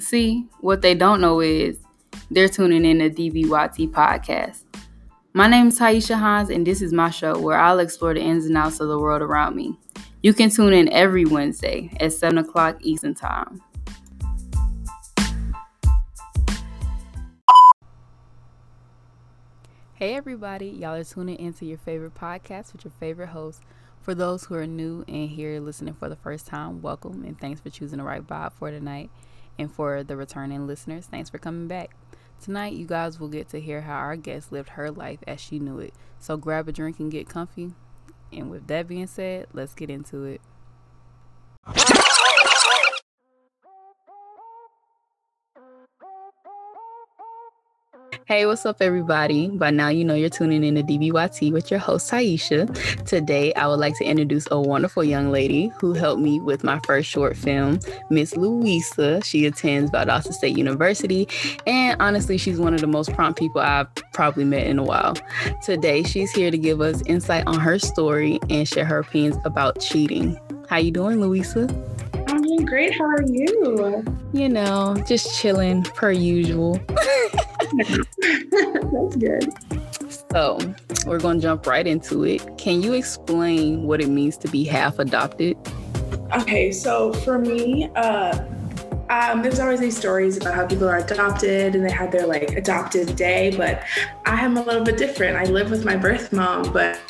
See, what they don't know is they're tuning in to DBYT podcast. My name is Taisha Hans, and this is my show where I'll explore the ins and outs of the world around me. You can tune in every Wednesday at 7 o'clock Eastern Time. Hey, everybody, y'all are tuning into your favorite podcast with your favorite host. For those who are new and here listening for the first time, welcome and thanks for choosing the right vibe for tonight. And for the returning listeners, thanks for coming back. Tonight, you guys will get to hear how our guest lived her life as she knew it. So grab a drink and get comfy. And with that being said, let's get into it. Hey, what's up, everybody? By now, you know you're tuning in to DBYT with your host, Taisha. Today, I would like to introduce a wonderful young lady who helped me with my first short film, Miss Louisa. She attends Valdosta State University, and honestly, she's one of the most prompt people I've probably met in a while. Today, she's here to give us insight on her story and share her opinions about cheating. How you doing, Louisa? I'm doing great. How are you? You know, just chilling per usual. That's good. So, we're going to jump right into it. Can you explain what it means to be half adopted? Okay, so for me, uh, um, there's always these stories about how people are adopted and they had their like adopted day, but I am a little bit different. I live with my birth mom, but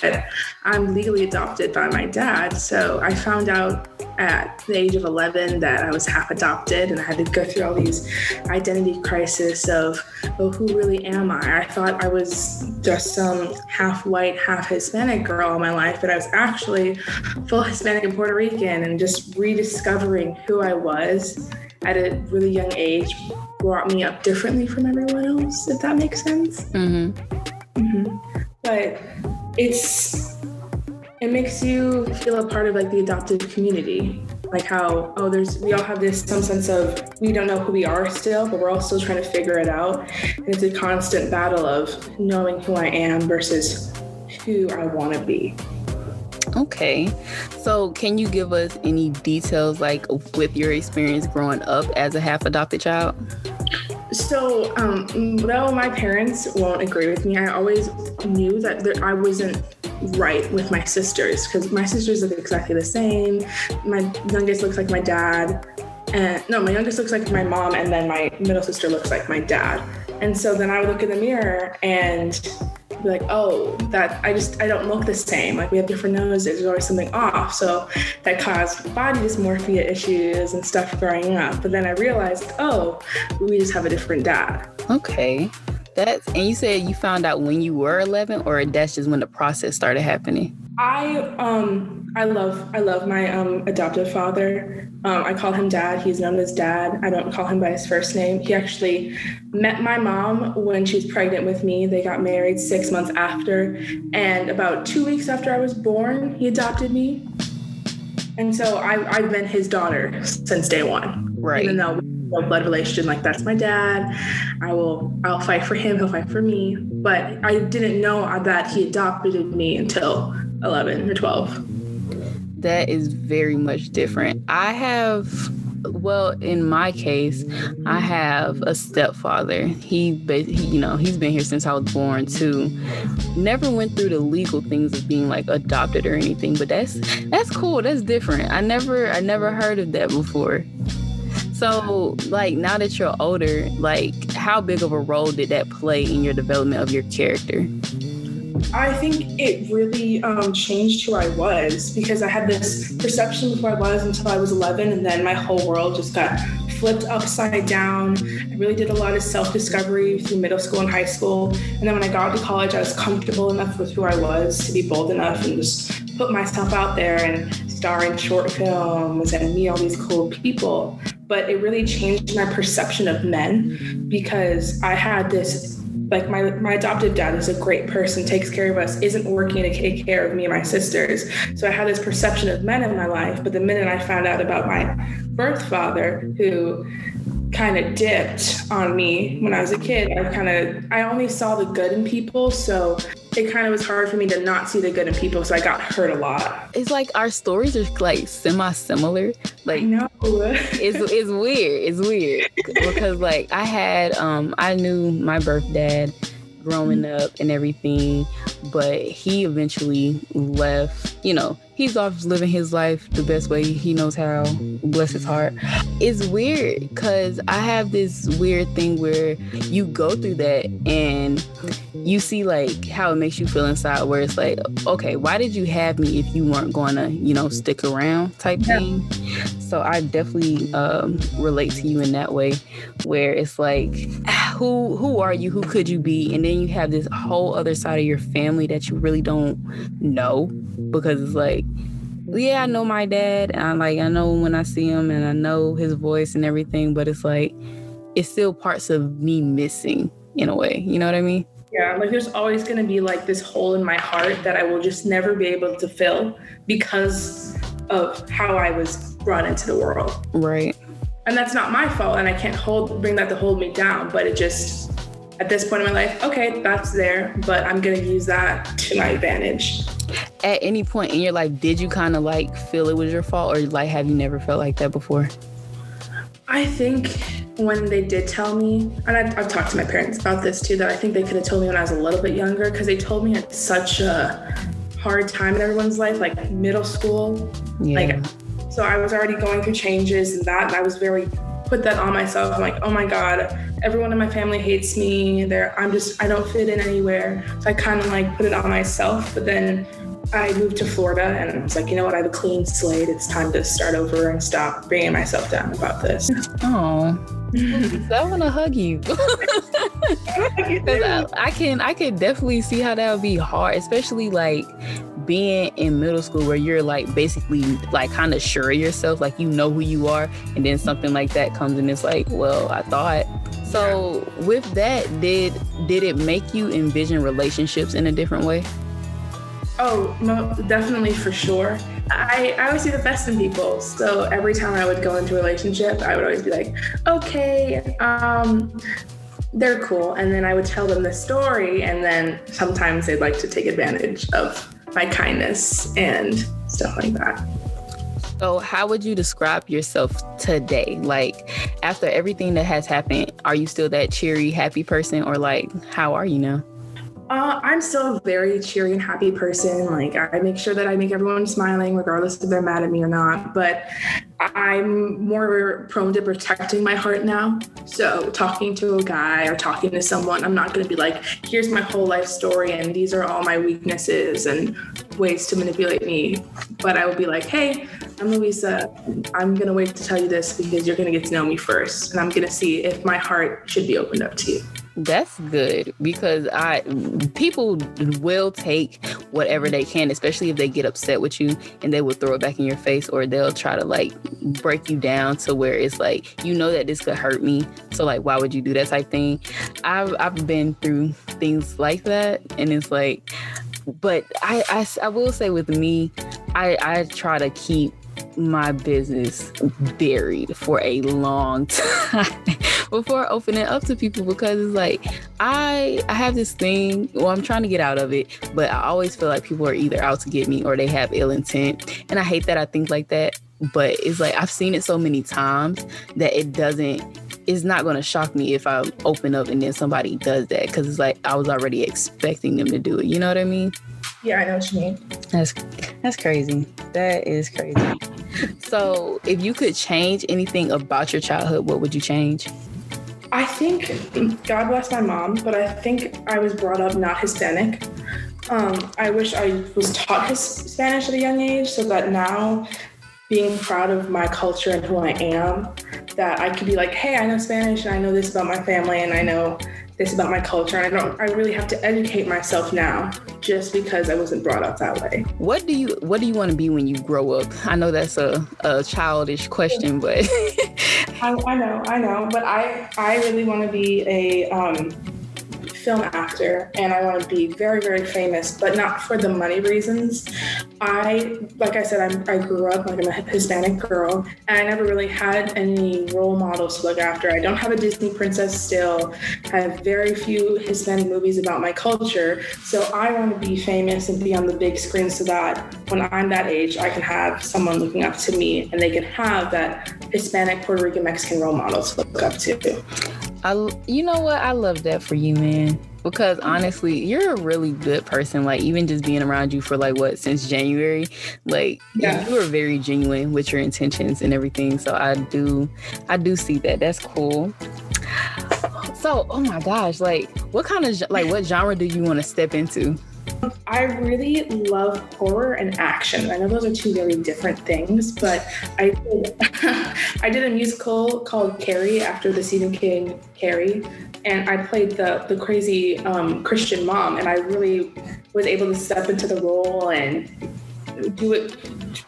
I'm legally adopted by my dad. So I found out at the age of 11 that I was half adopted and I had to go through all these identity crisis of, oh, who really am I? I thought I was just some half white, half Hispanic girl all my life, but I was actually full Hispanic and Puerto Rican and just rediscovering who I was at a really young age brought me up differently from everyone else, if that makes sense. Mm-hmm. Mm-hmm. But it's it makes you feel a part of like the adopted community. Like how oh there's we all have this some sense of we don't know who we are still, but we're all still trying to figure it out. And it's a constant battle of knowing who I am versus who I want to be. Okay. So, can you give us any details, like with your experience growing up as a half adopted child? So, um, though my parents won't agree with me, I always knew that there, I wasn't right with my sisters because my sisters look exactly the same. My youngest looks like my dad. And no, my youngest looks like my mom, and then my middle sister looks like my dad. And so then I would look in the mirror and be like, oh, that I just I don't look the same. Like we have different noses. There's always something off. So that caused body dysmorphia issues and stuff growing up. But then I realized, oh, we just have a different dad. Okay. That's and you said you found out when you were 11, or that's just when the process started happening. I um I love I love my um adoptive father. Um, I call him dad. He's known as dad. I don't call him by his first name. He actually met my mom when she was pregnant with me. They got married six months after, and about two weeks after I was born, he adopted me. And so I, I've been his daughter since day one. Right. Even though blood relation, like that's my dad. I will I'll fight for him. He'll fight for me. But I didn't know that he adopted me until 11 or 12. That is very much different. I have well in my case i have a stepfather he, he you know he's been here since i was born too never went through the legal things of being like adopted or anything but that's that's cool that's different i never i never heard of that before so like now that you're older like how big of a role did that play in your development of your character I think it really um, changed who I was because I had this perception of who I was until I was 11, and then my whole world just got flipped upside down. I really did a lot of self discovery through middle school and high school. And then when I got to college, I was comfortable enough with who I was to be bold enough and just put myself out there and star in short films and meet all these cool people. But it really changed my perception of men because I had this like my my adoptive dad is a great person takes care of us isn't working to take care of me and my sisters so i had this perception of men in my life but the minute i found out about my birth father who kind of dipped on me when I was a kid. I kind of I only saw the good in people, so it kind of was hard for me to not see the good in people. So I got hurt a lot. It's like our stories are like semi similar. Like no, it's it's weird. It's weird because like I had um I knew my birth dad growing up and everything, but he eventually left. You know, he's off living his life the best way he knows how. Bless his heart. It's weird because I have this weird thing where you go through that and you see like how it makes you feel inside, where it's like, okay, why did you have me if you weren't going to, you know, stick around type thing? So I definitely um, relate to you in that way, where it's like, who who are you? Who could you be? And then you have this whole other side of your family that you really don't know because it's like yeah, I know my dad. I like I know when I see him and I know his voice and everything, but it's like it's still parts of me missing in a way. You know what I mean? Yeah, like there's always going to be like this hole in my heart that I will just never be able to fill because of how I was brought into the world. Right. And that's not my fault and I can't hold bring that to hold me down, but it just at this point in my life, okay, that's there, but I'm going to use that to my advantage. At any point in your life, did you kind of like feel it was your fault or like have you never felt like that before? I think when they did tell me, and I've, I've, talked to my parents about this too, that I think they could have told me when I was a little bit younger because they told me at such a hard time in everyone's life, like middle school. Yeah. Like, so I was already going through changes and that, and I was very put that on myself. I'm like, oh my God, everyone in my family hates me. There, I'm just, I don't fit in anywhere. So I kind of like put it on myself. But then I moved to Florida and I was like, you know what? I have a clean slate. It's time to start over and stop bringing myself down about this. Oh, I want to hug you. I, I can, I can definitely see how that would be hard, especially like being in middle school where you're like basically like kind of sure of yourself, like you know who you are, and then something like that comes and it's like, well, I thought. So with that, did did it make you envision relationships in a different way? Oh, no, definitely for sure. I, I always see the best in people. So every time I would go into a relationship, I would always be like, okay, um, they're cool. And then I would tell them the story. And then sometimes they'd like to take advantage of my kindness and stuff like that. So, how would you describe yourself today? Like, after everything that has happened, are you still that cheery, happy person, or like, how are you now? Uh, I'm still a very cheery and happy person. Like I make sure that I make everyone smiling, regardless if they're mad at me or not. But I'm more prone to protecting my heart now. So talking to a guy or talking to someone, I'm not going to be like, "Here's my whole life story, and these are all my weaknesses and ways to manipulate me." But I will be like, "Hey, I'm Louisa. I'm going to wait to tell you this because you're going to get to know me first, and I'm going to see if my heart should be opened up to you." That's good because I people will take whatever they can, especially if they get upset with you and they will throw it back in your face or they'll try to like break you down to where it's like you know that this could hurt me. So like why would you do that type thing? I've I've been through things like that and it's like but I, I, I will say with me, I, I try to keep my business buried for a long time before opening up to people because it's like I I have this thing well I'm trying to get out of it but I always feel like people are either out to get me or they have ill intent and I hate that I think like that but it's like I've seen it so many times that it doesn't it's not going to shock me if I open up and then somebody does that because it's like I was already expecting them to do it. You know what I mean? Yeah, I know what you mean. That's that's crazy. That is crazy. So, if you could change anything about your childhood, what would you change? I think God bless my mom, but I think I was brought up not Hispanic. Um, I wish I was taught his Spanish at a young age so that now being proud of my culture and who I am, that I could be like, hey, I know Spanish and I know this about my family and I know this about my culture. And I don't I really have to educate myself now just because I wasn't brought up that way. What do you what do you want to be when you grow up? I know that's a, a childish question, but I, I, know, I know. But I I really want to be a um film actor and I want to be very, very famous, but not for the money reasons. I, like I said, I'm, i grew up like I'm a Hispanic girl, and I never really had any role models to look after. I don't have a Disney princess still. I have very few Hispanic movies about my culture, so I want to be famous and be on the big screen so that when I'm that age, I can have someone looking up to me, and they can have that Hispanic, Puerto Rican, Mexican role model to look up to. I, you know what? I love that for you, man. Because honestly, you're a really good person. Like even just being around you for like what since January, like yeah. you are very genuine with your intentions and everything. So I do, I do see that. That's cool. So, oh my gosh, like what kind of like what genre do you want to step into? I really love horror and action. I know those are two very different things, but I did, I did a musical called Carrie after the Stephen King Carrie, and I played the the crazy um, Christian mom, and I really was able to step into the role and do it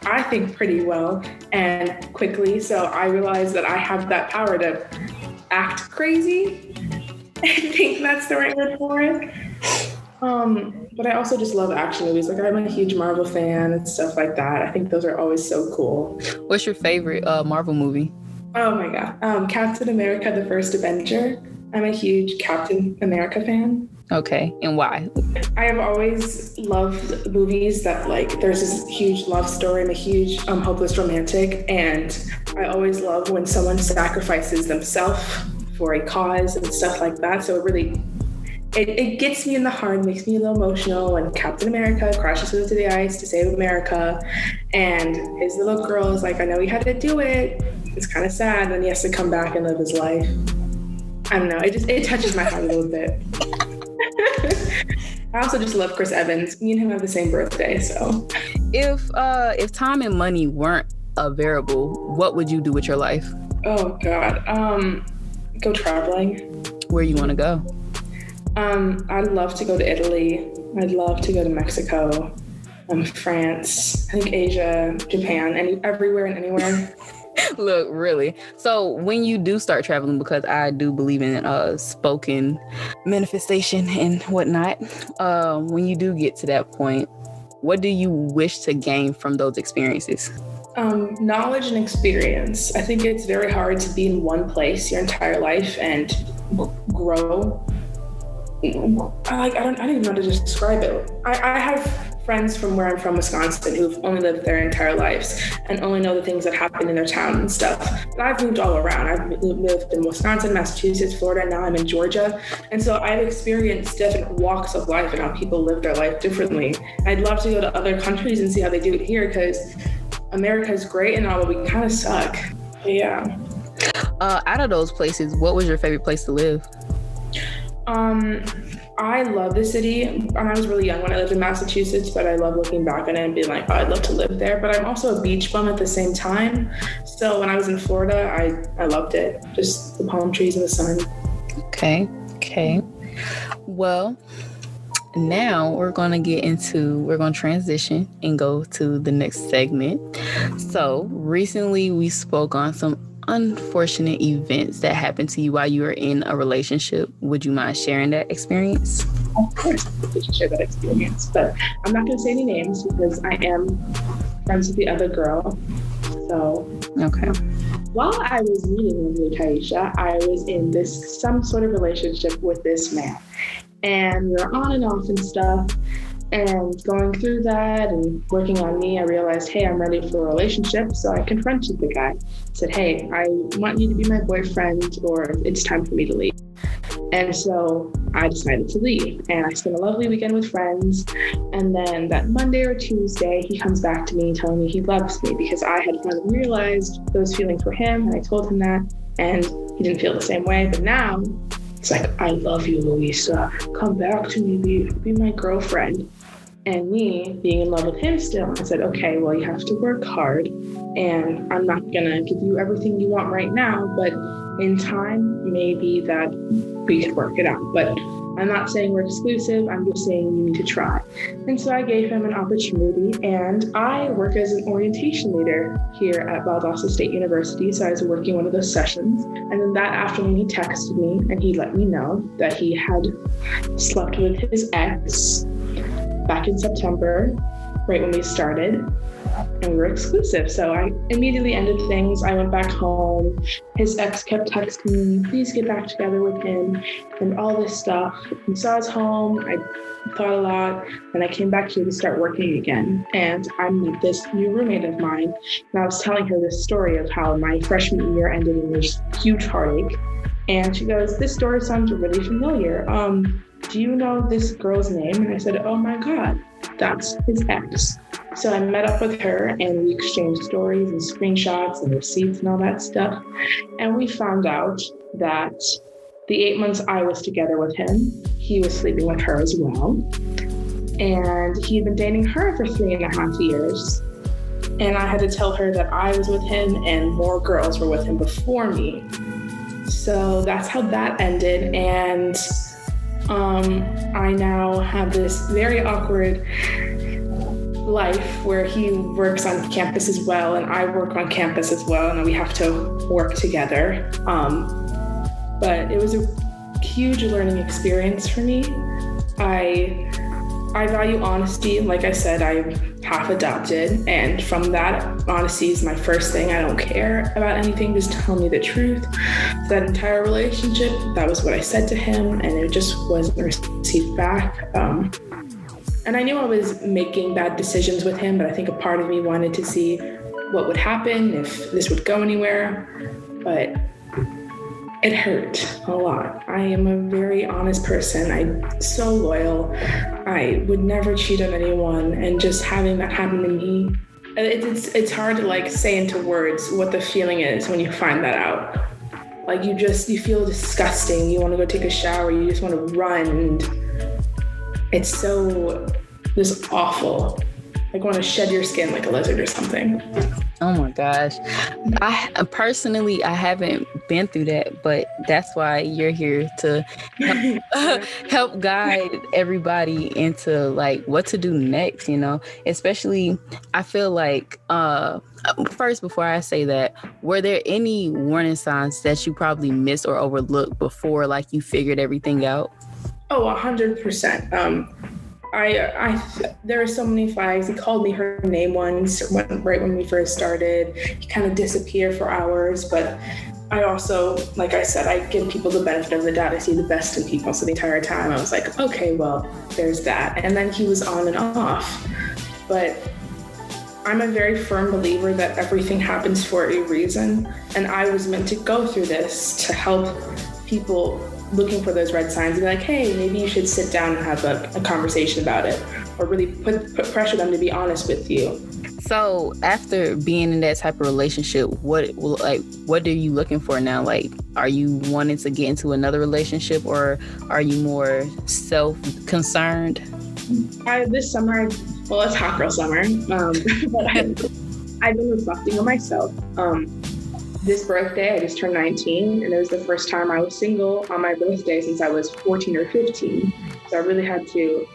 I think pretty well and quickly. So I realized that I have that power to act crazy. I think that's the right word for it. Um, but I also just love action movies. Like I'm a huge Marvel fan and stuff like that. I think those are always so cool. What's your favorite uh, Marvel movie? Oh my god, um, Captain America: The First Avenger. I'm a huge Captain America fan. Okay, and why? I have always loved movies that like there's this huge love story and a huge um, hopeless romantic, and I always love when someone sacrifices themselves for a cause and stuff like that. So it really it, it gets me in the heart, makes me a little emotional when Captain America crashes into the ice to save America. And his little girl is like, I know he had to do it. It's kind of sad. And then he has to come back and live his life. I don't know. It just it touches my heart a little bit. I also just love Chris Evans. Me and him have the same birthday, so. If uh if time and money weren't a variable, what would you do with your life? Oh God, um, go traveling. Where you want to go? Um, I'd love to go to Italy. I'd love to go to Mexico, um, France, I think Asia, Japan, any everywhere and anywhere. Look, really. So when you do start traveling, because I do believe in uh spoken manifestation and whatnot, uh, when you do get to that point, what do you wish to gain from those experiences? Um, knowledge and experience. I think it's very hard to be in one place your entire life and grow I like I don't I don't even know how to describe it. I, I have friends from where I'm from, Wisconsin, who've only lived their entire lives and only know the things that happen in their town and stuff. But I've moved all around. I've lived in Wisconsin, Massachusetts, Florida, now I'm in Georgia. And so I've experienced different walks of life and how people live their life differently. I'd love to go to other countries and see how they do it here because America is great and all, but we kind of suck. But yeah. Uh, out of those places, what was your favorite place to live? Um, I love the city. And I was really young when I lived in Massachusetts, but I love looking back on it and being like, oh, I'd love to live there. But I'm also a beach bum at the same time. So when I was in Florida, I, I loved it. Just the palm trees and the sun. Okay. Okay. Well, now we're going to get into we're going to transition and go to the next segment so recently we spoke on some unfortunate events that happened to you while you were in a relationship. Would you mind sharing that experience? Of course, I could share that experience, but I'm not going to say any names because I am friends with the other girl. So, okay. While I was meeting with Taisha, I was in this some sort of relationship with this man, and we were on and off and stuff. And going through that and working on me, I realized, hey, I'm ready for a relationship. So I confronted the guy, said, hey, I want you to be my boyfriend, or it's time for me to leave. And so I decided to leave. And I spent a lovely weekend with friends. And then that Monday or Tuesday, he comes back to me telling me he loves me because I had finally realized those feelings were him. And I told him that. And he didn't feel the same way. But now it's like, I love you, Louisa. Come back to me, be, be my girlfriend and me being in love with him still, I said, okay, well, you have to work hard, and I'm not gonna give you everything you want right now, but in time, maybe that we could work it out. But I'm not saying we're exclusive, I'm just saying you need to try. And so I gave him an opportunity, and I work as an orientation leader here at Valdosta State University. So I was working one of those sessions. And then that afternoon, he texted me and he let me know that he had slept with his ex back in September, right when we started and we were exclusive. So I immediately ended things. I went back home. His ex kept texting me, please get back together with him and all this stuff. And so I was home. I thought a lot. And I came back here to start working again. And I met this new roommate of mine. And I was telling her this story of how my freshman year ended in this huge heartache. And she goes, This story sounds really familiar. Um, do you know this girl's name? And I said, Oh my God, that's his ex. So I met up with her and we exchanged stories and screenshots and receipts and all that stuff. And we found out that the eight months I was together with him, he was sleeping with her as well. And he'd been dating her for three and a half years. And I had to tell her that I was with him and more girls were with him before me. So that's how that ended. And um, I now have this very awkward life where he works on campus as well and I work on campus as well and we have to work together. Um, but it was a huge learning experience for me. I I value honesty. Like I said, I'm half adopted, and from that, honesty is my first thing. I don't care about anything. Just tell me the truth. That entire relationship, that was what I said to him, and it just wasn't received back. Um, and I knew I was making bad decisions with him, but I think a part of me wanted to see what would happen if this would go anywhere. But it hurt a lot. I am a very honest person. I'm so loyal. I would never cheat on anyone. And just having that happen to me, uh, it's, it's hard to like say into words what the feeling is when you find that out. Like you just, you feel disgusting. You want to go take a shower. You just want to run. It's so just awful. Like want to shed your skin like a lizard or something. Oh my gosh. I personally I haven't been through that, but that's why you're here to help, help guide everybody into like what to do next, you know. Especially I feel like uh first before I say that, were there any warning signs that you probably missed or overlooked before like you figured everything out? Oh, a hundred percent. Um, I, I, there are so many flags. He called me her name once, when, right when we first started. He kind of disappeared for hours, but I also, like I said, I give people the benefit of the doubt. I see the best in people. So the entire time, I was like, okay, well, there's that. And then he was on and off. But I'm a very firm believer that everything happens for a reason. And I was meant to go through this to help people looking for those red signs and be like, hey, maybe you should sit down and have a, a conversation about it, or really put, put pressure them to be honest with you. So after being in that type of relationship, what like what are you looking for now? Like, are you wanting to get into another relationship, or are you more self concerned? This summer, well, it's hot girl summer, um, but I've, I've been reflecting on myself. Um, this birthday, I just turned 19, and it was the first time I was single on my birthday since I was 14 or 15. So I really had to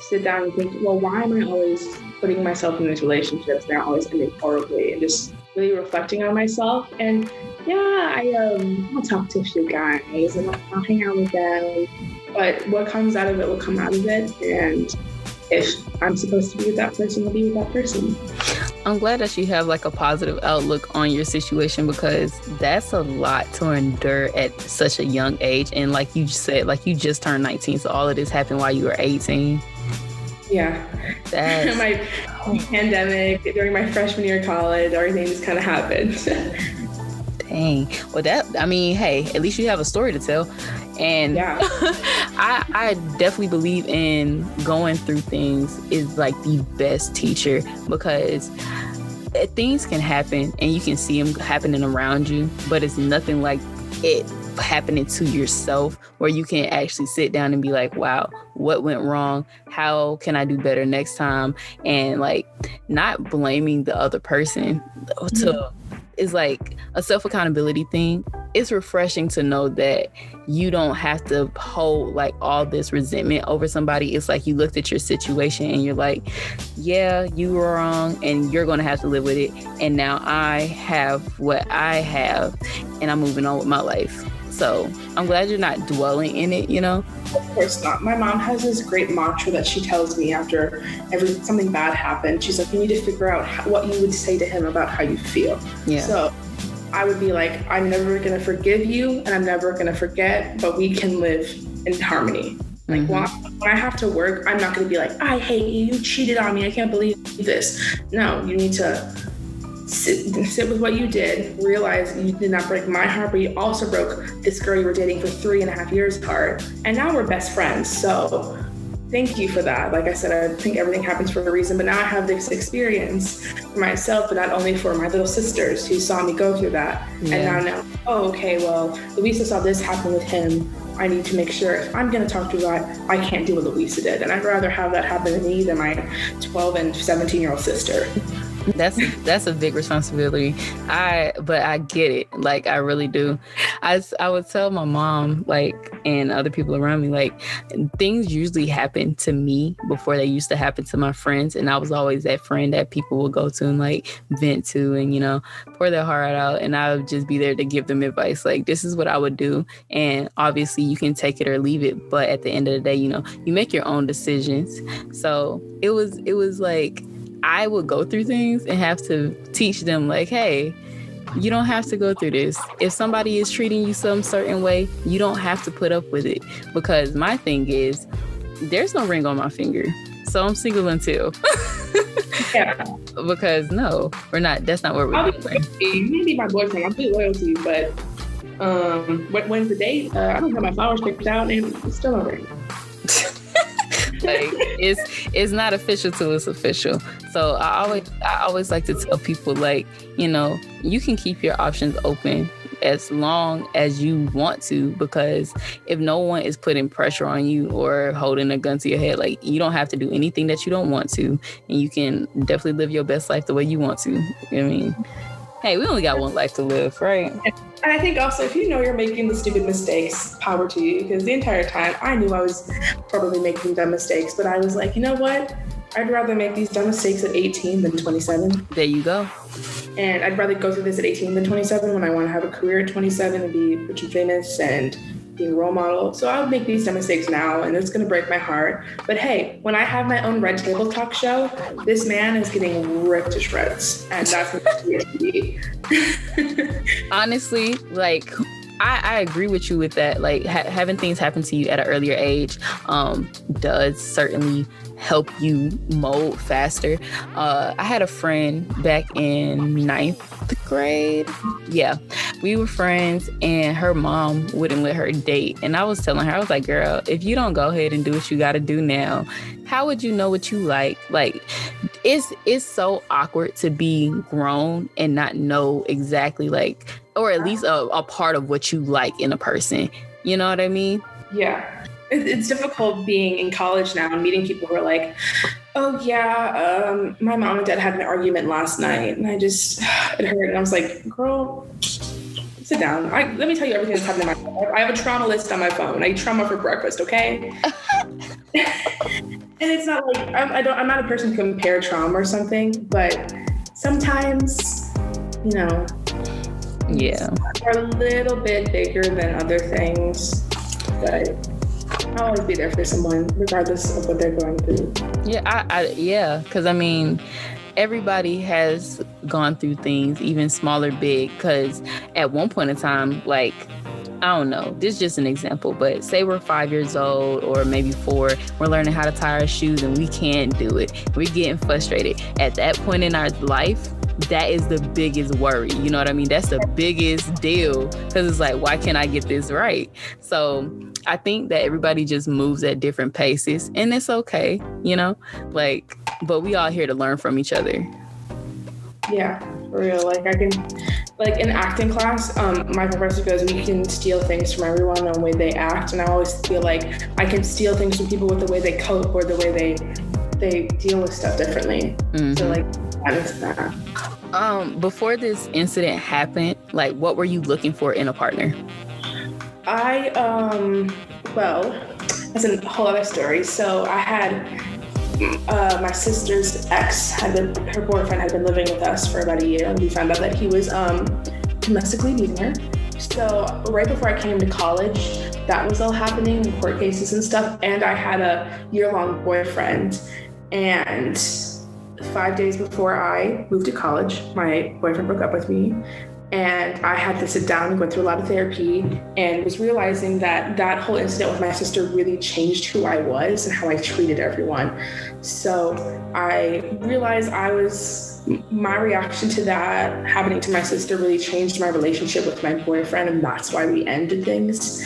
sit down and think, well, why am I always putting myself in these relationships that are always ending horribly? And just really reflecting on myself. And yeah, I um, I'll talk to a few guys and I'll, I'll hang out with them. But what comes out of it will come out of it. And if I'm supposed to be with that person, I'll be with that person. I'm glad that you have like a positive outlook on your situation because that's a lot to endure at such a young age. And like you said, like you just turned 19, so all of this happened while you were 18. Yeah. That's... my pandemic, during my freshman year of college, everything just kind of happened. Dang. Well, that, I mean, hey, at least you have a story to tell. And yeah. I, I definitely believe in going through things is like the best teacher because eh, things can happen and you can see them happening around you, but it's nothing like it happening to yourself where you can actually sit down and be like, wow, what went wrong? How can I do better next time? And like not blaming the other person to is like a self accountability thing it's refreshing to know that you don't have to hold like all this resentment over somebody. It's like you looked at your situation and you're like, yeah, you were wrong and you're going to have to live with it. And now I have what I have and I'm moving on with my life. So I'm glad you're not dwelling in it, you know? Of course not. My mom has this great mantra that she tells me after every something bad happened. She's like, you need to figure out how, what you would say to him about how you feel. Yeah. So I would be like, I'm never gonna forgive you, and I'm never gonna forget, but we can live in harmony. Like mm-hmm. when, when I have to work, I'm not gonna be like, I hate you, you cheated on me, I can't believe this. No, you need to sit, with what you did, realize you did not break my heart, but you also broke this girl you were dating for three and a half years heart. And now we're best friends. So thank you for that. Like I said, I think everything happens for a reason, but now I have this experience for myself, but not only for my little sisters who saw me go through that. Yeah. And now, now, oh, okay, well, Louisa saw this happen with him. I need to make sure if I'm going to talk to guy, I can't do what Louisa did. And I'd rather have that happen to me than my 12 and 17 year old sister that's that's a big responsibility. I but i get it. Like i really do. I i would tell my mom like and other people around me like things usually happen to me before they used to happen to my friends. And i was always that friend that people would go to and like vent to and you know pour their heart out. And i would just be there to give them advice. Like this is what i would do. And obviously you can take it or leave it. But at the end of the day you know you make your own decisions. So it was it was like I would go through things and have to teach them, like, hey, you don't have to go through this. If somebody is treating you some certain way, you don't have to put up with it. Because my thing is, there's no ring on my finger. So I'm single until. yeah. Because no, we're not. That's not where we're doing. Maybe my boyfriend. I'm pretty loyal to you, but um, when the date, uh, I don't have my flowers picked out, and it's still a ring like it's it's not official till it's official. So I always I always like to tell people like, you know, you can keep your options open as long as you want to because if no one is putting pressure on you or holding a gun to your head like you don't have to do anything that you don't want to and you can definitely live your best life the way you want to i mean hey we only got one life to live right and I think also, if you know you're making the stupid mistakes, power to you. Because the entire time I knew I was probably making dumb mistakes, but I was like, you know what? I'd rather make these dumb mistakes at 18 than 27. There you go. And I'd rather go through this at 18 than 27 when I want to have a career at 27 and be rich and famous and being a role model. So I'll make these dumb mistakes now, and it's gonna break my heart. But hey, when I have my own Red Table Talk show, this man is getting ripped to shreds, and that's what be. Honestly, like I, I, agree with you with that. Like ha- having things happen to you at an earlier age um, does certainly help you mold faster. Uh, I had a friend back in ninth grade. Yeah, we were friends, and her mom wouldn't let her date. And I was telling her, I was like, girl, if you don't go ahead and do what you got to do now, how would you know what you like? Like, it's it's so awkward to be grown and not know exactly like, or at least a, a part of what you like in a person. You know what I mean? Yeah it's difficult being in college now and meeting people who are like, oh yeah, um, my mom and dad had an argument last night, and I just it hurt, and I was like, girl. Sit down. I, let me tell you everything that's happened in my life. I have a trauma list on my phone. I eat trauma for breakfast, okay? and it's not like I'm, I don't. I'm not a person to compare trauma or something, but sometimes, you know, yeah, are a little bit bigger than other things. But I'll always be there for someone, regardless of what they're going through. Yeah, I, I yeah, because I mean, everybody has gone through things, even smaller, big. Because at one point in time, like I don't know, this is just an example, but say we're five years old or maybe four, we're learning how to tie our shoes and we can't do it. We're getting frustrated. At that point in our life, that is the biggest worry. You know what I mean? That's the biggest deal because it's like, why can't I get this right? So I think that everybody just moves at different paces and it's okay, you know? Like, but we all here to learn from each other. Yeah, for real. Like I can like in acting class, um, my professor goes, we can steal things from everyone the way they act. And I always feel like I can steal things from people with the way they cope or the way they they deal with stuff differently. Mm-hmm. So like that is that Um, before this incident happened, like what were you looking for in a partner? I um well, that's a whole other story. So I had uh, my sister's ex had been her boyfriend had been living with us for about a year and we found out that he was um domestically beating her so right before I came to college, that was all happening, court cases and stuff. And I had a year-long boyfriend. And five days before I moved to college, my boyfriend broke up with me. And I had to sit down and go through a lot of therapy and was realizing that that whole incident with my sister really changed who I was and how I treated everyone. So I realized I was my reaction to that happening to my sister really changed my relationship with my boyfriend, and that's why we ended things.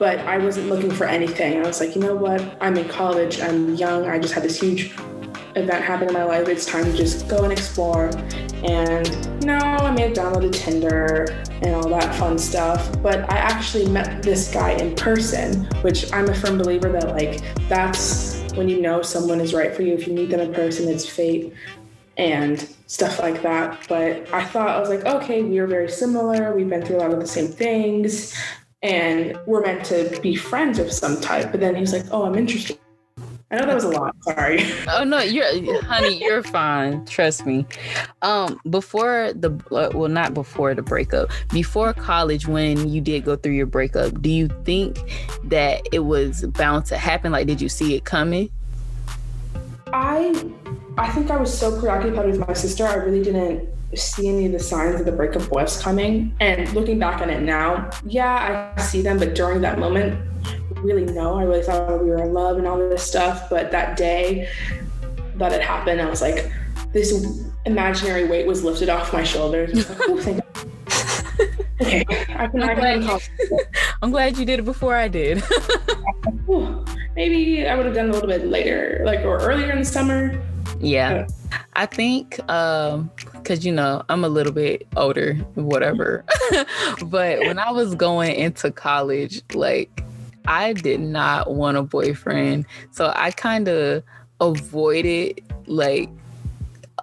But I wasn't looking for anything. I was like, you know what? I'm in college, I'm young, I just had this huge event happen in my life. It's time to just go and explore. And know, I may have downloaded Tinder and all that fun stuff, but I actually met this guy in person, which I'm a firm believer that like that's when you know someone is right for you. If you meet them in person, it's fate and stuff like that. But I thought, I was like, okay, we are very similar. We've been through a lot of the same things and we're meant to be friends of some type. But then he's like, oh, I'm interested. I know that was a lot. Sorry. Oh no, you're honey, you're fine. Trust me. Um, before the well, not before the breakup, before college, when you did go through your breakup, do you think that it was bound to happen? Like, did you see it coming? I I think I was so preoccupied with my sister, I really didn't see any of the signs of the breakup was coming. And looking back on it now, yeah, I see them, but during that moment, really no. I really thought we were in love and all this stuff. But that day that it happened, I was like, this imaginary weight was lifted off my shoulders. Like, oh, thank okay, I can, I'm, I glad, I'm glad you did it before I did. Maybe I would have done a little bit later, like or earlier in the summer. Yeah. I think um cuz you know, I'm a little bit older, whatever. but when I was going into college, like I did not want a boyfriend. So I kind of avoided like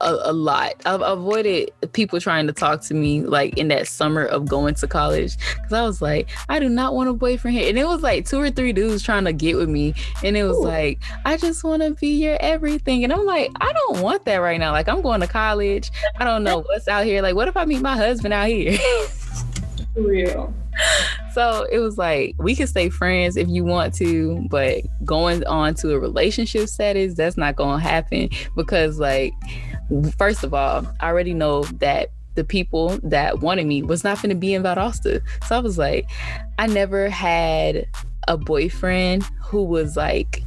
a, a, lot. I've avoided people trying to talk to me like in that summer of going to college because I was like, I do not want a boyfriend here. And it was like two or three dudes trying to get with me. And it was Ooh. like, I just want to be your everything. And I'm like, I don't want that right now. Like, I'm going to college. I don't know what's out here. Like, what if I meet my husband out here? Real. So it was like we can stay friends if you want to, but going on to a relationship status, that's not gonna happen because like first of all, I already know that the people that wanted me was not going to be in Valdosta. So I was like, I never had a boyfriend who was like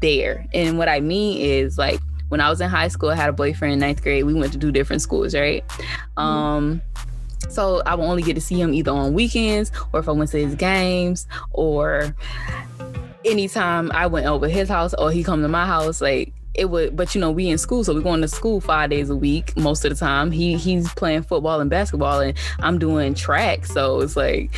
there. And what I mean is like when I was in high school, I had a boyfriend in ninth grade. We went to do different schools, right? Mm-hmm. Um, so I would only get to see him either on weekends or if I went to his games or anytime I went over his house or he come to my house, like it would but you know we in school so we're going to school five days a week most of the time. He he's playing football and basketball and i'm doing track so it's like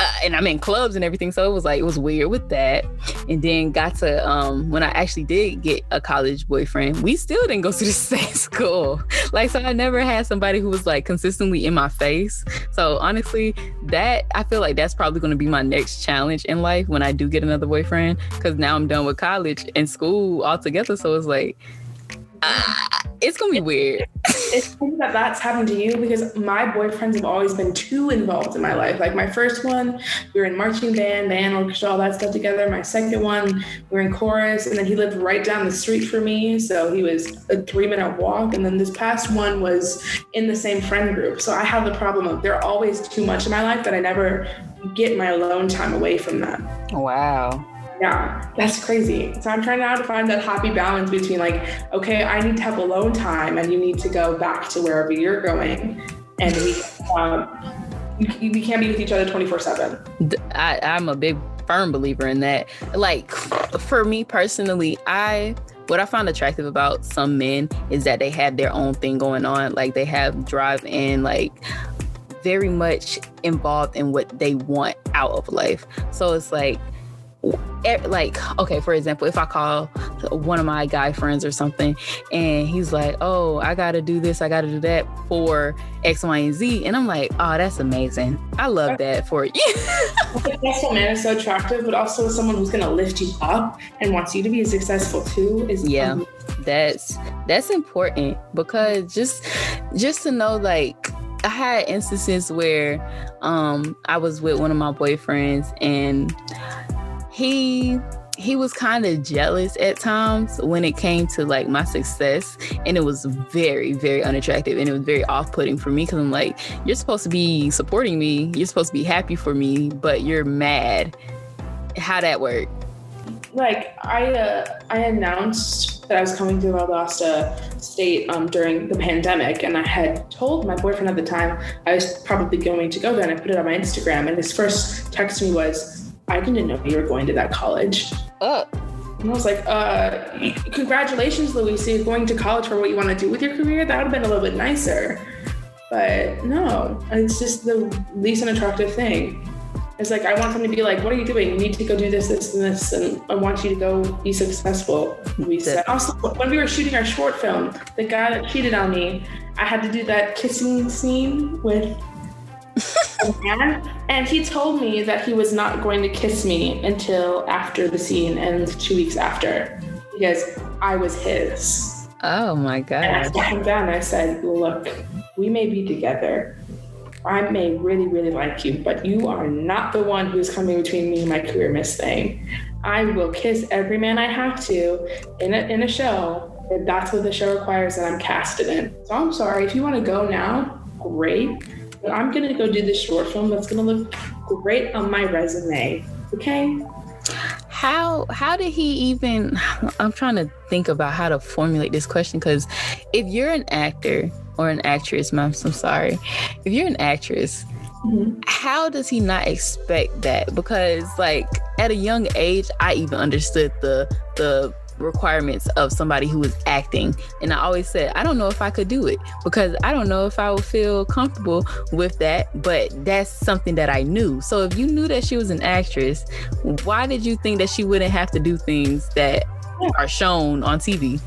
uh, and I'm in clubs and everything. So it was like it was weird with that. And then got to um when I actually did get a college boyfriend, we still didn't go to the same school. Like so I never had somebody who was like consistently in my face. So honestly, that I feel like that's probably gonna be my next challenge in life when I do get another boyfriend. Cause now I'm done with college and school altogether. So it's like uh, it's gonna be weird. it's funny that that's happened to you because my boyfriends have always been too involved in my life. Like my first one, we were in marching band, band orchestra, all that stuff together. My second one, we were in chorus, and then he lived right down the street from me, so he was a three minute walk. And then this past one was in the same friend group. So I have the problem of they're always too much in my life that I never get my alone time away from them. Wow. Yeah, that's crazy. So I'm trying now to find that happy balance between like, okay, I need to have alone time, and you need to go back to wherever you're going, and we um, we can't be with each other 24 seven. I'm a big firm believer in that. Like for me personally, I what I find attractive about some men is that they have their own thing going on. Like they have drive and like very much involved in what they want out of life. So it's like like okay for example if i call one of my guy friends or something and he's like oh i gotta do this i gotta do that for x y and z and i'm like oh that's amazing i love that for you that's what man is so attractive but also someone who's gonna lift you up and wants you to be successful too is yeah amazing. that's that's important because just just to know like I had instances where um, I was with one of my boyfriends and he he was kind of jealous at times when it came to like my success and it was very very unattractive and it was very off-putting for me because i'm like you're supposed to be supporting me. You're supposed to be happy for me but you're mad. How that work? Like i uh, i announced that i was coming to valdosta state um, during the pandemic and i had told my boyfriend at the time i was probably going to go there and i put it on my instagram and his first text to me was I didn't know you were going to that college. Oh. And I was like, uh, congratulations, Luisa, you're going to college for what you want to do with your career. That would have been a little bit nicer. But no, it's just the least unattractive thing. It's like, I want them to be like, what are you doing? You need to go do this, this, and this. And I want you to go be successful. We said. Also, when we were shooting our short film, the guy that cheated on me, I had to do that kissing scene with and he told me that he was not going to kiss me until after the scene and two weeks after because I was his. Oh my god! And I sat him down and I said, "Look, we may be together. I may really, really like you, but you are not the one who's coming between me and my career, Miss Thing. I will kiss every man I have to in a in a show." If that's what the show requires, then I'm casted in. So I'm sorry. If you want to go now, great I'm gonna go do this short film that's gonna look great on my resume. Okay. How how did he even I'm trying to think about how to formulate this question because if you're an actor or an actress, mom, I'm sorry. If you're an actress, Mm-hmm. how does he not expect that because like at a young age i even understood the the requirements of somebody who is acting. And I always said, I don't know if I could do it because I don't know if I would feel comfortable with that, but that's something that I knew. So if you knew that she was an actress, why did you think that she wouldn't have to do things that are shown on TV?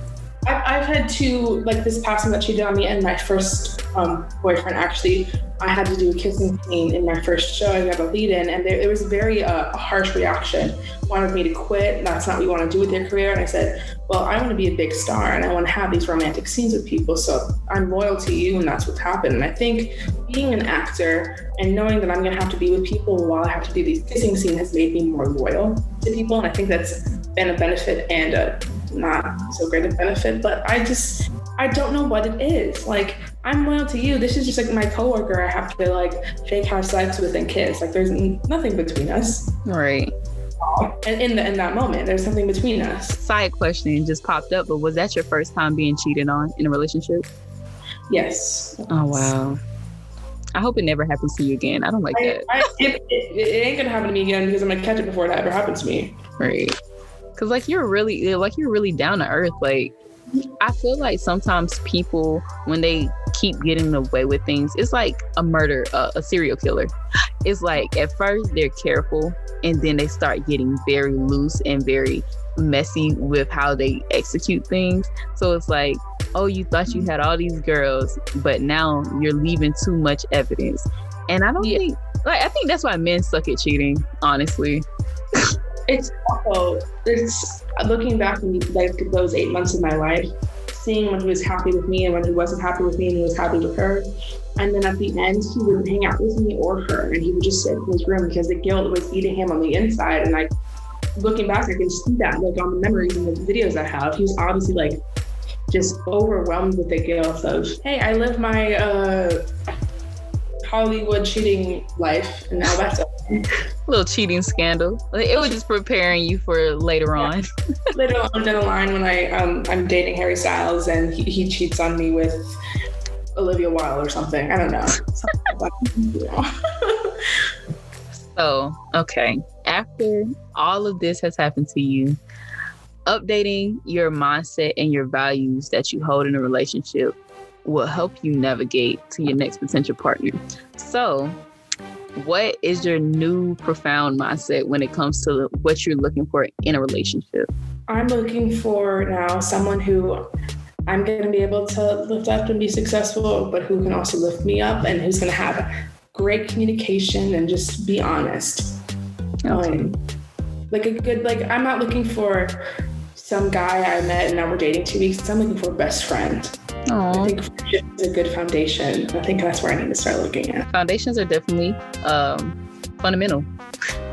I've, had two, like this passing that she did on me and my first um, boyfriend actually I had to do a kissing scene in my first show. I got a lead in, and there, it was a very uh, harsh reaction. Wanted me to quit. That's not what you want to do with your career. And I said, Well, I want to be a big star and I want to have these romantic scenes with people. So I'm loyal to you, and that's what's happened. And I think being an actor and knowing that I'm going to have to be with people while I have to do these kissing scenes has made me more loyal to people. And I think that's been a benefit and a not so great a benefit. But I just, I don't know what it is. Like, I'm loyal to you. This is just like my coworker I have to like fake have sex with and kiss. Like there's nothing between us. Right. And in the, in that moment, there's something between us. Side question just popped up, but was that your first time being cheated on in a relationship? Yes. Oh wow. I hope it never happens to you again. I don't like I, that. I, it, it, it, ain't gonna happen to me again because I'm gonna catch it before it ever happens to me. Right. Cause like you're really like you're really down to earth. Like I feel like sometimes people, when they keep getting away with things, it's like a murder, uh, a serial killer. It's like at first they're careful and then they start getting very loose and very messy with how they execute things. So it's like, oh, you thought you had all these girls, but now you're leaving too much evidence. And I don't yeah. think, like, I think that's why men suck at cheating, honestly. it's also it's looking back in like those eight months of my life, seeing when he was happy with me and when he wasn't happy with me and he was happy with her. And then at the end, he wouldn't hang out with me or her, and he would just sit in his room because the guilt was eating him on the inside. And like looking back, I can see that like on the memories and the videos I have. He was obviously like just overwhelmed with the guilt of, hey, I live my uh, Hollywood cheating life, and now that's a little cheating scandal. It was just preparing you for later on. later on down the line, when I um, I'm dating Harry Styles and he, he cheats on me with Olivia Wilde or something. I don't know. so okay, after all of this has happened to you, updating your mindset and your values that you hold in a relationship will help you navigate to your next potential partner. So, what is your new profound mindset when it comes to what you're looking for in a relationship? I'm looking for now someone who I'm going to be able to lift up and be successful, but who can also lift me up and who's going to have great communication and just be honest. Okay. Um, like a good, like, I'm not looking for some guy I met and now we're dating two weeks. I'm looking for a best friend. Aww. I think friendship is a good foundation. I think that's where I need to start looking at. Foundations are definitely um, fundamental.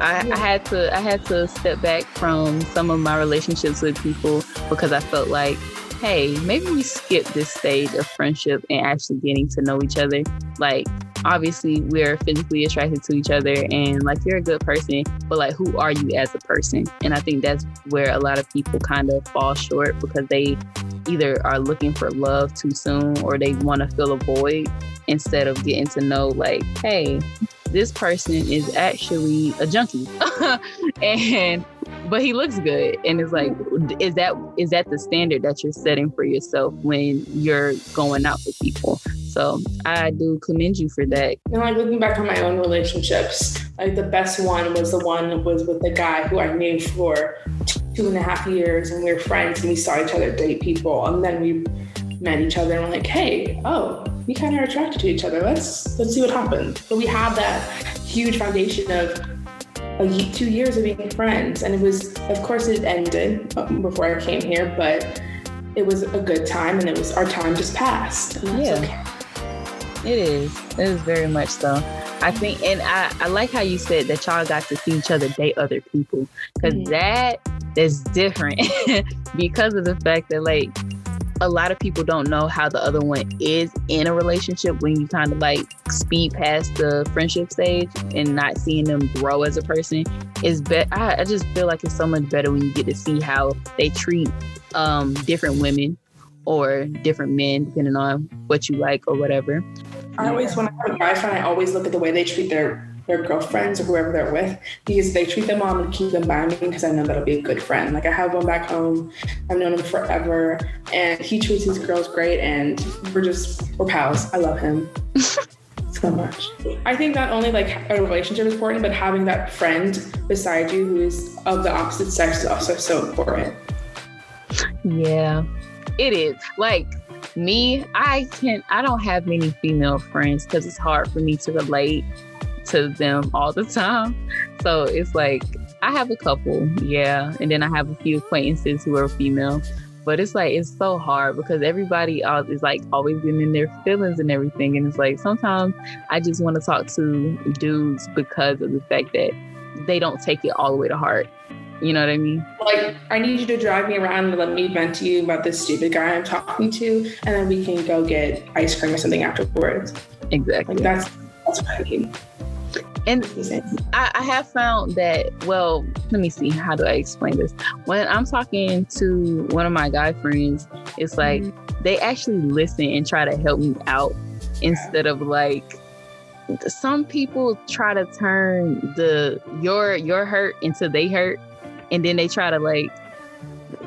I, I, had to I had to step back from some of my relationships with people because I felt like hey, maybe we skip this stage of friendship and actually getting to know each other. Like, obviously, we're physically attracted to each other, and like, you're a good person, but like, who are you as a person? And I think that's where a lot of people kind of fall short because they either are looking for love too soon or they want to fill a void instead of getting to know, like, hey, this person is actually a junkie. and but he looks good. And it's like is that is that the standard that you're setting for yourself when you're going out with people? So i do commend you for that. And like looking back on my own relationships like the best one was the one was with the guy who i knew for two and a half years and we were friends and we saw each other date people and then we met each other and we're like hey oh we kind of are attracted to each other let's let's see what happens but we have that huge foundation of a, two years of being friends. And it was, of course, it ended before I came here, but it was a good time and it was our time just passed. yeah. Okay. It is. It is very much so. I think, and I, I like how you said that y'all got to see each other date other people because mm-hmm. that is different because of the fact that, like, a lot of people don't know how the other one is in a relationship when you kind of like speed past the friendship stage and not seeing them grow as a person is better. I, I just feel like it's so much better when you get to see how they treat um, different women or different men, depending on what you like or whatever. I always, when I have a guy friend, I always look at the way they treat their their girlfriends or whoever they're with because they treat them on and keep them by me because I know that'll be a good friend. Like I have one back home, I've known him forever, and he treats his girls great, and we're just we're pals. I love him. so much. I think not only like a relationship is important, but having that friend beside you who is of the opposite sex is also so important. Yeah, it is. Like me, I can't. I don't have many female friends because it's hard for me to relate to them all the time. So it's like I have a couple, yeah, and then I have a few acquaintances who are female. But it's like it's so hard because everybody uh, is like always getting in their feelings and everything, and it's like sometimes I just want to talk to dudes because of the fact that they don't take it all the way to heart. You know what I mean? Like, I need you to drive me around and let me vent to you about this stupid guy I'm talking to, and then we can go get ice cream or something afterwards. Exactly. Like that's that's what I. And I, I, have found that, well, let me see, how do I explain this? When I'm talking to one of my guy friends, it's like mm-hmm. they actually listen and try to help me out instead of like, some people try to turn the your your hurt into they hurt and then they try to like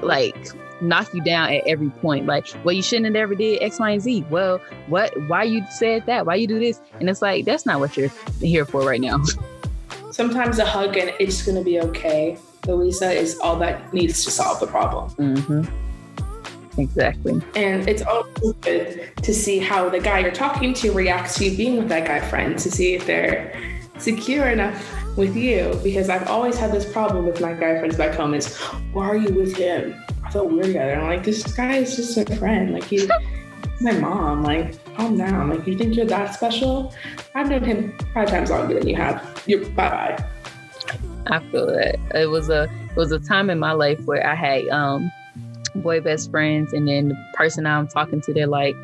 like knock you down at every point. Like, well, you shouldn't have ever did X, Y, and Z. Well, what? Why you said that? Why you do this? And it's like that's not what you're here for right now. Sometimes a hug and it's gonna be okay, Luisa, is all that needs to solve the problem. Mm-hmm. Exactly. And it's also good to see how the guy you're talking to reacts to you being with that guy friend to see if they're secure enough with you. Because I've always had this problem with my guy friends back home is why are you with him? Felt weird together. I'm like, this guy is just a friend. Like he's my mom. Like, calm down. Like, you think you're that special? I've known him five times longer than you have. You're bye bye. I feel that it was a it was a time in my life where I had um boy best friends, and then the person I'm talking to, they're like,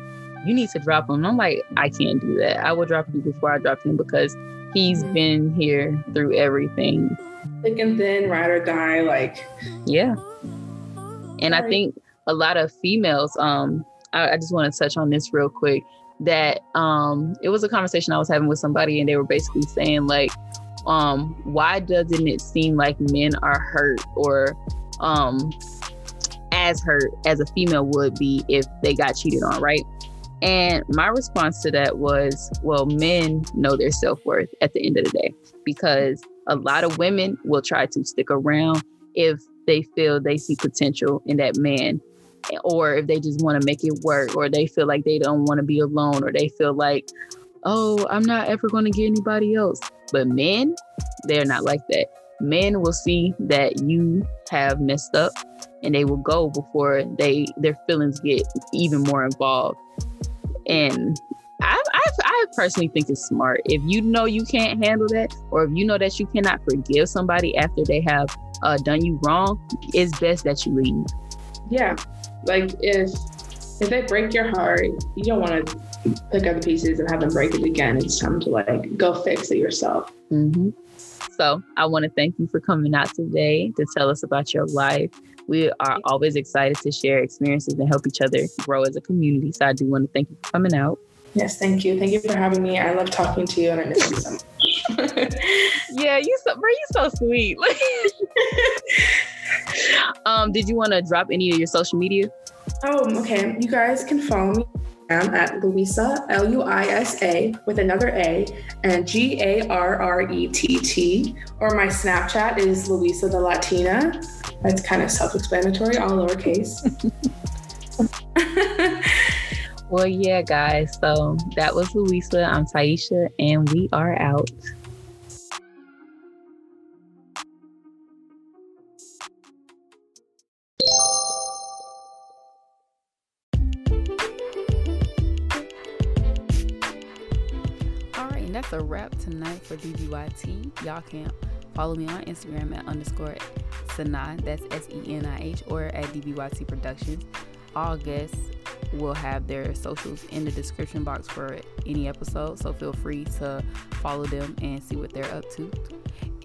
you need to drop him. And I'm like, I can't do that. I will drop you before I drop him because he's mm-hmm. been here through everything. Thick and thin, ride or die. Like, yeah. And I think a lot of females, um, I, I just want to touch on this real quick that um, it was a conversation I was having with somebody, and they were basically saying, like, um, why doesn't it seem like men are hurt or um, as hurt as a female would be if they got cheated on, right? And my response to that was, well, men know their self worth at the end of the day because a lot of women will try to stick around if they feel they see potential in that man or if they just want to make it work or they feel like they don't want to be alone or they feel like oh i'm not ever going to get anybody else. But men they're not like that. Men will see that you have messed up and they will go before they their feelings get even more involved. And I, I, I personally think it's smart. If you know you can't handle that, or if you know that you cannot forgive somebody after they have uh, done you wrong, it's best that you leave. Yeah, like if if they break your heart, you don't want to pick up the pieces and have them break it again. It's time to like go fix it yourself. Mm-hmm. So I want to thank you for coming out today to tell us about your life. We are always excited to share experiences and help each other grow as a community. So I do want to thank you for coming out. Yes, thank you. Thank you for having me. I love talking to you and I miss you so much. yeah, you so bro, you so sweet. um, did you want to drop any of your social media? Oh, okay. You guys can follow me I'm at Luisa, L U I S A, with another A, and G A R R E T T. Or my Snapchat is Luisa the Latina. That's kind of self explanatory, all lowercase. well, yeah, guys. So that was Luisa. I'm Taisha, and we are out. All right, and That's a wrap tonight for DBYT. Y'all can follow me on Instagram at underscore Senih, that's S E N I H, or at DBYT Productions. All guests will have their socials in the description box for any episode, so feel free to follow them and see what they're up to.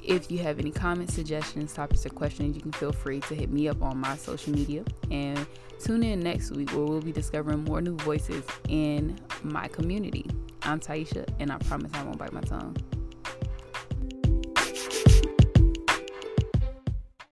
If you have any comments, suggestions, topics, or questions, you can feel free to hit me up on my social media. And tune in next week where we'll be discovering more new voices in my community. I'm Taisha, and I promise I won't bite my tongue.